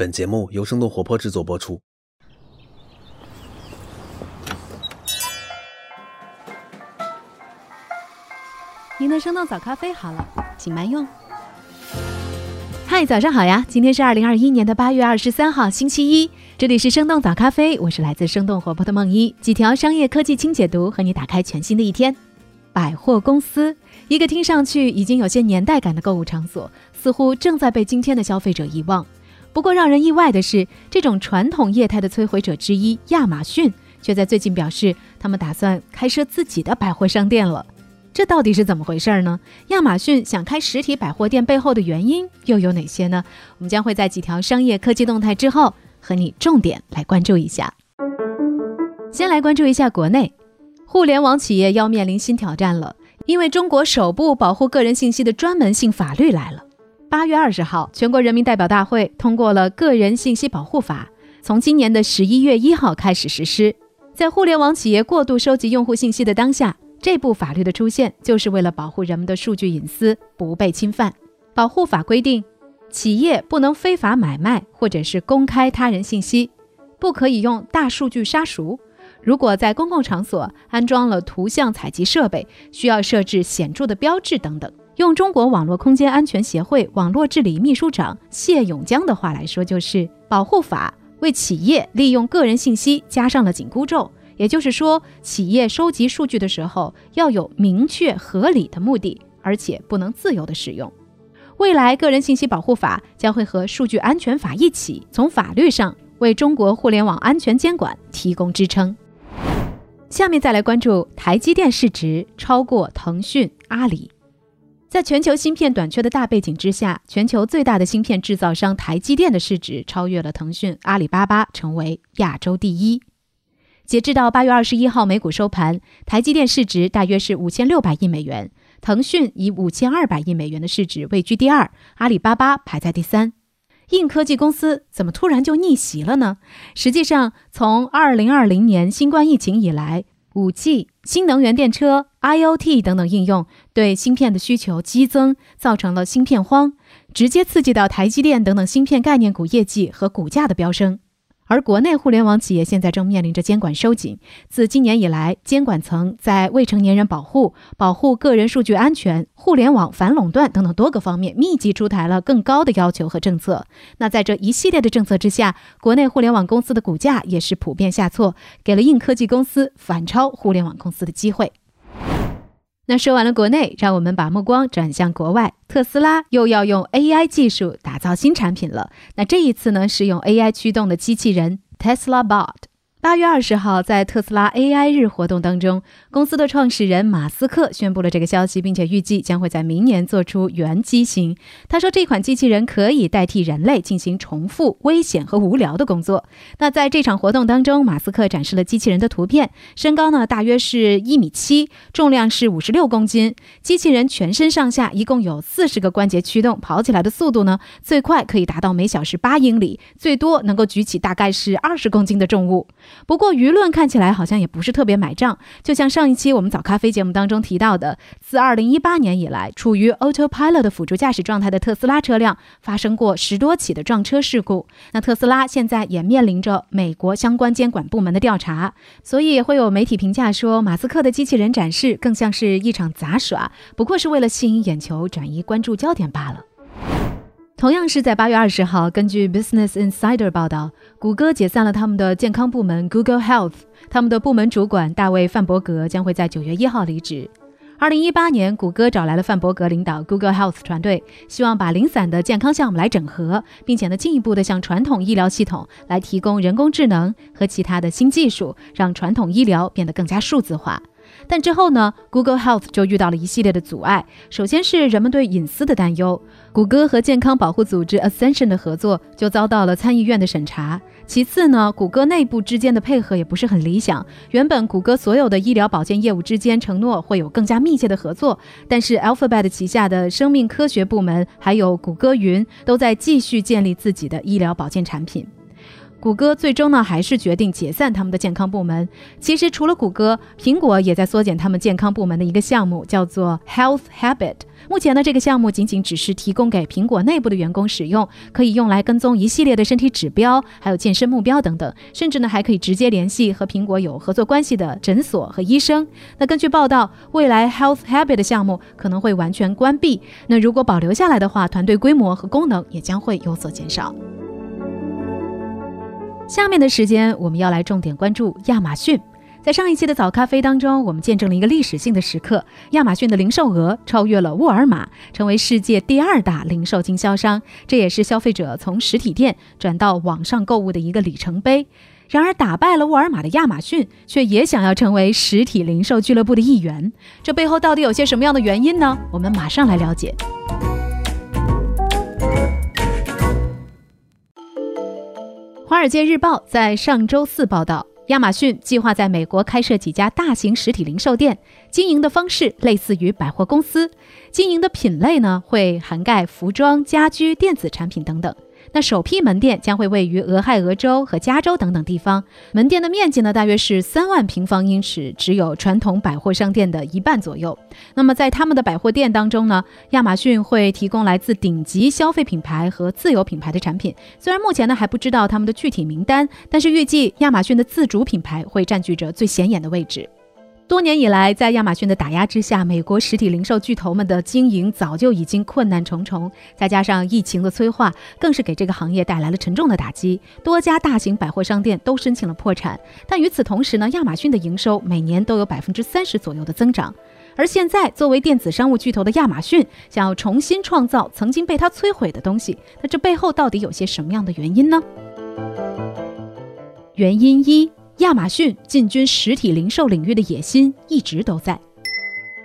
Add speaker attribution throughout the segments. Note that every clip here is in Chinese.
Speaker 1: 本节目由生动活泼制作播出。
Speaker 2: 您的生动早咖啡好了，请慢用。嗨，早上好呀！今天是二零二一年的八月二十三号，星期一。这里是生动早咖啡，我是来自生动活泼的梦一。几条商业科技轻解读，和你打开全新的一天。百货公司，一个听上去已经有些年代感的购物场所，似乎正在被今天的消费者遗忘。不过，让人意外的是，这种传统业态的摧毁者之一亚马逊，却在最近表示，他们打算开设自己的百货商店了。这到底是怎么回事呢？亚马逊想开实体百货店背后的原因又有哪些呢？我们将会在几条商业科技动态之后，和你重点来关注一下。先来关注一下国内，互联网企业要面临新挑战了，因为中国首部保护个人信息的专门性法律来了。八月二十号，全国人民代表大会通过了《个人信息保护法》，从今年的十一月一号开始实施。在互联网企业过度收集用户信息的当下，这部法律的出现就是为了保护人们的数据隐私不被侵犯。保护法规定，企业不能非法买卖或者是公开他人信息，不可以用大数据杀熟。如果在公共场所安装了图像采集设备，需要设置显著的标志等等。用中国网络空间安全协会网络治理秘书长谢永江的话来说，就是保护法为企业利用个人信息加上了紧箍咒。也就是说，企业收集数据的时候要有明确合理的目的，而且不能自由的使用。未来，个人信息保护法将会和数据安全法一起，从法律上为中国互联网安全监管提供支撑。下面再来关注台积电市值超过腾讯、阿里。在全球芯片短缺的大背景之下，全球最大的芯片制造商台积电的市值超越了腾讯、阿里巴巴，成为亚洲第一。截至到八月二十一号美股收盘，台积电市值大约是五千六百亿美元，腾讯以五千二百亿美元的市值位居第二，阿里巴巴排在第三。硬科技公司怎么突然就逆袭了呢？实际上，从二零二零年新冠疫情以来，五 G、新能源电车、IOT 等等应用对芯片的需求激增，造成了芯片荒，直接刺激到台积电等等芯片概念股业绩和股价的飙升。而国内互联网企业现在正面临着监管收紧。自今年以来，监管层在未成年人保护、保护个人数据安全、互联网反垄断等等多个方面，密集出台了更高的要求和政策。那在这一系列的政策之下，国内互联网公司的股价也是普遍下挫，给了硬科技公司反超互联网公司的机会。那说完了国内，让我们把目光转向国外。特斯拉又要用 AI 技术打造新产品了。那这一次呢，是用 AI 驱动的机器人 Tesla Bot。八月二十号，在特斯拉 AI 日活动当中，公司的创始人马斯克宣布了这个消息，并且预计将会在明年做出原机型。他说，这款机器人可以代替人类进行重复、危险和无聊的工作。那在这场活动当中，马斯克展示了机器人的图片，身高呢大约是一米七，重量是五十六公斤。机器人全身上下一共有四十个关节驱动，跑起来的速度呢最快可以达到每小时八英里，最多能够举起大概是二十公斤的重物。不过舆论看起来好像也不是特别买账，就像上一期我们早咖啡节目当中提到的，自2018年以来，处于 Autopilot 的辅助驾驶状态的特斯拉车辆发生过十多起的撞车事故。那特斯拉现在也面临着美国相关监管部门的调查，所以会有媒体评价说，马斯克的机器人展示更像是一场杂耍，不过是为了吸引眼球、转移关注焦点罢了。同样是在八月二十号，根据 Business Insider 报道，谷歌解散了他们的健康部门 Google Health，他们的部门主管大卫范伯格将会在九月一号离职。二零一八年，谷歌找来了范伯格领导 Google Health 团队，希望把零散的健康项目来整合，并且呢进一步的向传统医疗系统来提供人工智能和其他的新技术，让传统医疗变得更加数字化。但之后呢，Google Health 就遇到了一系列的阻碍。首先是人们对隐私的担忧，谷歌和健康保护组织 Ascension 的合作就遭到了参议院的审查。其次呢，谷歌内部之间的配合也不是很理想。原本谷歌所有的医疗保健业务之间承诺会有更加密切的合作，但是 Alphabet 旗下的生命科学部门还有谷歌云都在继续建立自己的医疗保健产品。谷歌最终呢还是决定解散他们的健康部门。其实除了谷歌，苹果也在缩减他们健康部门的一个项目，叫做 Health Habit。目前呢，这个项目仅仅只是提供给苹果内部的员工使用，可以用来跟踪一系列的身体指标，还有健身目标等等，甚至呢还可以直接联系和苹果有合作关系的诊所和医生。那根据报道，未来 Health Habit 的项目可能会完全关闭。那如果保留下来的话，团队规模和功能也将会有所减少。下面的时间，我们要来重点关注亚马逊。在上一期的早咖啡当中，我们见证了一个历史性的时刻：亚马逊的零售额超越了沃尔玛，成为世界第二大零售经销商。这也是消费者从实体店转到网上购物的一个里程碑。然而，打败了沃尔玛的亚马逊，却也想要成为实体零售俱乐部的一员。这背后到底有些什么样的原因呢？我们马上来了解。《华尔街日报》在上周四报道。亚马逊计划在美国开设几家大型实体零售店，经营的方式类似于百货公司，经营的品类呢会涵盖服装、家居、电子产品等等。那首批门店将会位于俄亥俄州和加州等等地方，门店的面积呢大约是三万平方英尺，只有传统百货商店的一半左右。那么在他们的百货店当中呢，亚马逊会提供来自顶级消费品牌和自有品牌的产品。虽然目前呢还不知道他们的具体名单，但是预计亚马逊的自主品牌会占据着最显眼的位置。多年以来，在亚马逊的打压之下，美国实体零售巨头们的经营早就已经困难重重。再加上疫情的催化，更是给这个行业带来了沉重的打击。多家大型百货商店都申请了破产。但与此同时呢，亚马逊的营收每年都有百分之三十左右的增长。而现在，作为电子商务巨头的亚马逊，想要重新创造曾经被它摧毁的东西，那这背后到底有些什么样的原因呢？原因一。亚马逊进军实体零售领域的野心一直都在。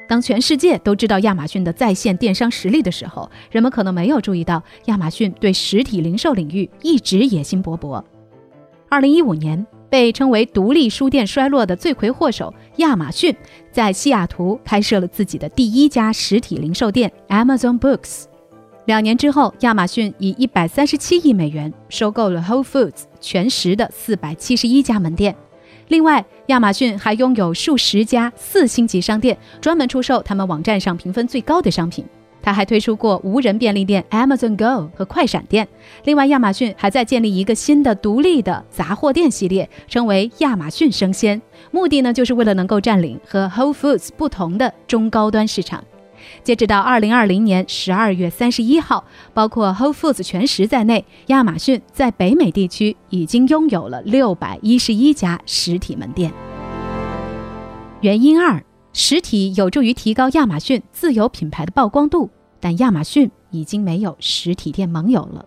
Speaker 2: 当全世界都知道亚马逊的在线电商实力的时候，人们可能没有注意到亚马逊对实体零售领域一直野心勃勃。二零一五年，被称为独立书店衰落的罪魁祸首亚马逊，在西雅图开设了自己的第一家实体零售店 Amazon Books。两年之后，亚马逊以一百三十七亿美元收购了 Whole Foods 全食的四百七十一家门店。另外，亚马逊还拥有数十家四星级商店，专门出售他们网站上评分最高的商品。他还推出过无人便利店 Amazon Go 和快闪店。另外，亚马逊还在建立一个新的独立的杂货店系列，称为亚马逊生鲜，目的呢就是为了能够占领和 Whole Foods 不同的中高端市场。截止到二零二零年十二月三十一号，包括 Whole Foods 全食在内，亚马逊在北美地区已经拥有了六百一十一家实体门店。原因二：实体有助于提高亚马逊自有品牌的曝光度，但亚马逊已经没有实体店盟友了。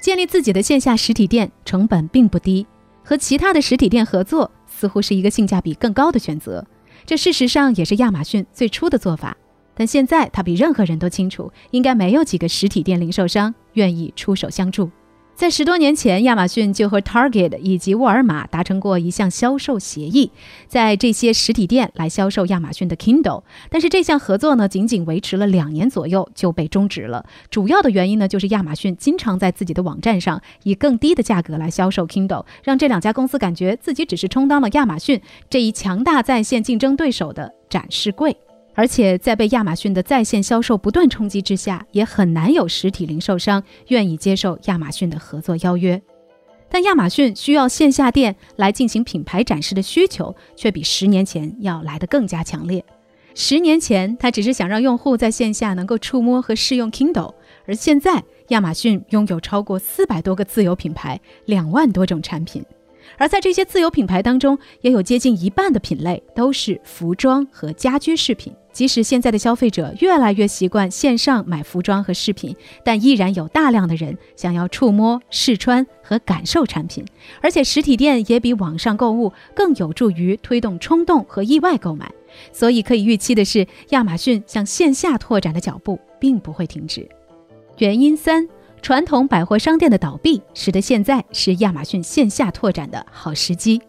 Speaker 2: 建立自己的线下实体店成本并不低，和其他的实体店合作似乎是一个性价比更高的选择。这事实上也是亚马逊最初的做法。但现在他比任何人都清楚，应该没有几个实体店零售商愿意出手相助。在十多年前，亚马逊就和 Target 以及沃尔玛达成过一项销售协议，在这些实体店来销售亚马逊的 Kindle。但是这项合作呢，仅仅维持了两年左右就被终止了。主要的原因呢，就是亚马逊经常在自己的网站上以更低的价格来销售 Kindle，让这两家公司感觉自己只是充当了亚马逊这一强大在线竞争对手的展示柜。而且在被亚马逊的在线销售不断冲击之下，也很难有实体零售商愿意接受亚马逊的合作邀约。但亚马逊需要线下店来进行品牌展示的需求，却比十年前要来得更加强烈。十年前，他只是想让用户在线下能够触摸和试用 Kindle，而现在，亚马逊拥有超过四百多个自有品牌，两万多种产品。而在这些自有品牌当中，也有接近一半的品类都是服装和家居饰品。即使现在的消费者越来越习惯线上买服装和饰品，但依然有大量的人想要触摸、试穿和感受产品。而且实体店也比网上购物更有助于推动冲动和意外购买。所以可以预期的是，亚马逊向线下拓展的脚步并不会停止。原因三。传统百货商店的倒闭，使得现在是亚马逊线下拓展的好时机。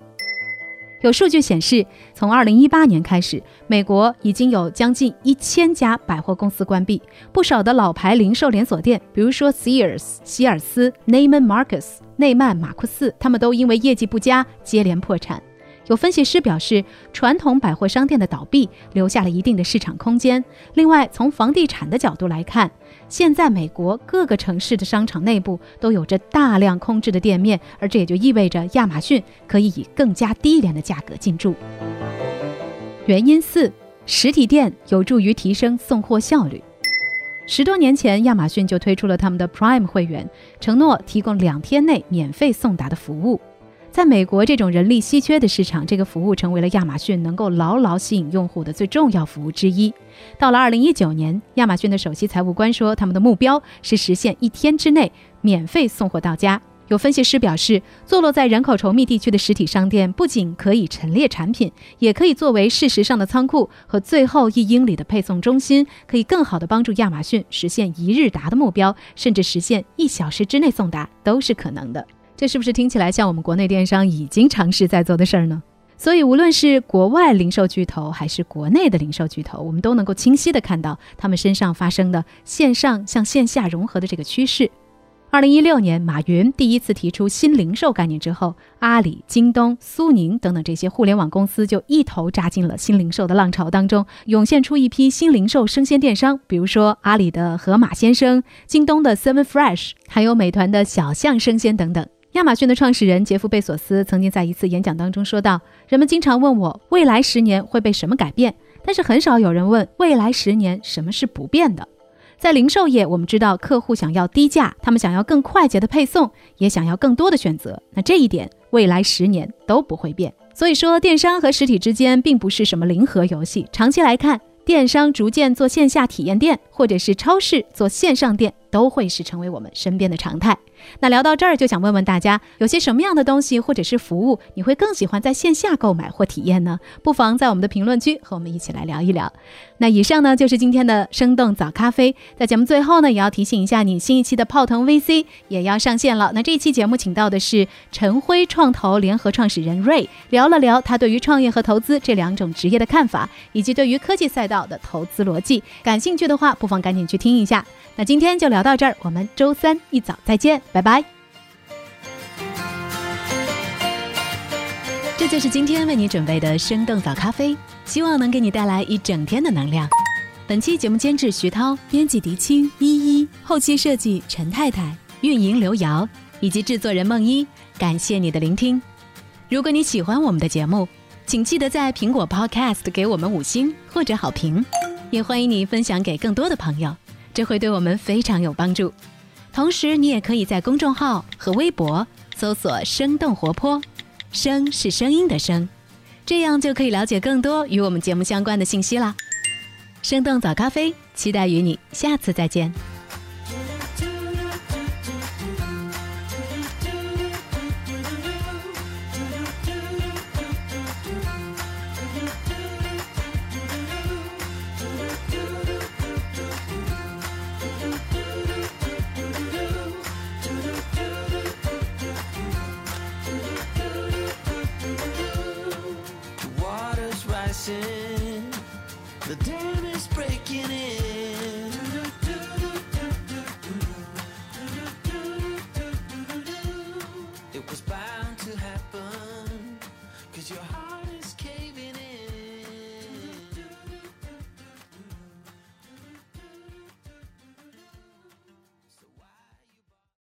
Speaker 2: 有数据显示，从2018年开始，美国已经有将近一千家百货公司关闭，不少的老牌零售连锁店，比如说 Sears、希尔斯、Neiman Marcus、内曼马库斯，他们都因为业绩不佳接连破产。有分析师表示，传统百货商店的倒闭留下了一定的市场空间。另外，从房地产的角度来看，现在美国各个城市的商场内部都有着大量空置的店面，而这也就意味着亚马逊可以以更加低廉的价格进驻。原因四：实体店有助于提升送货效率。十多年前，亚马逊就推出了他们的 Prime 会员，承诺提供两天内免费送达的服务。在美国这种人力稀缺的市场，这个服务成为了亚马逊能够牢牢吸引用户的最重要服务之一。到了二零一九年，亚马逊的首席财务官说，他们的目标是实现一天之内免费送货到家。有分析师表示，坐落在人口稠密地区的实体商店不仅可以陈列产品，也可以作为事实上的仓库和最后一英里的配送中心，可以更好地帮助亚马逊实现一日达的目标，甚至实现一小时之内送达都是可能的。这是不是听起来像我们国内电商已经尝试在做的事儿呢？所以，无论是国外零售巨头还是国内的零售巨头，我们都能够清晰的看到他们身上发生的线上向线下融合的这个趋势。二零一六年，马云第一次提出新零售概念之后，阿里、京东、苏宁等等这些互联网公司就一头扎进了新零售的浪潮当中，涌现出一批新零售生鲜电商，比如说阿里的盒马鲜生、京东的 Seven Fresh，还有美团的小象生鲜等等。亚马逊的创始人杰夫·贝索斯曾经在一次演讲当中说道：“人们经常问我未来十年会被什么改变，但是很少有人问未来十年什么是不变的。在零售业，我们知道客户想要低价，他们想要更快捷的配送，也想要更多的选择。那这一点未来十年都不会变。所以说，电商和实体之间并不是什么零和游戏。长期来看，电商逐渐做线下体验店，或者是超市做线上店，都会是成为我们身边的常态。”那聊到这儿，就想问问大家，有些什么样的东西或者是服务，你会更喜欢在线下购买或体验呢？不妨在我们的评论区和我们一起来聊一聊。那以上呢就是今天的生动早咖啡。在节目最后呢，也要提醒一下你，新一期的泡腾 VC 也要上线了。那这一期节目请到的是晨辉创投联合创始人瑞，聊了聊他对于创业和投资这两种职业的看法，以及对于科技赛道的投资逻辑。感兴趣的话，不妨赶紧去听一下。那今天就聊到这儿，我们周三一早再见，拜拜。这就是今天为你准备的生动早咖啡，希望能给你带来一整天的能量。本期节目监制徐涛，编辑狄青依依，后期设计陈太太，运营刘瑶，以及制作人梦一。感谢你的聆听。如果你喜欢我们的节目，请记得在苹果 Podcast 给我们五星或者好评，也欢迎你分享给更多的朋友。这会对我们非常有帮助。同时，你也可以在公众号和微博搜索“生动活泼”，“声”是声音的“声”，这样就可以了解更多与我们节目相关的信息啦。生动早咖啡，期待与你下次再见。The dam is breaking in.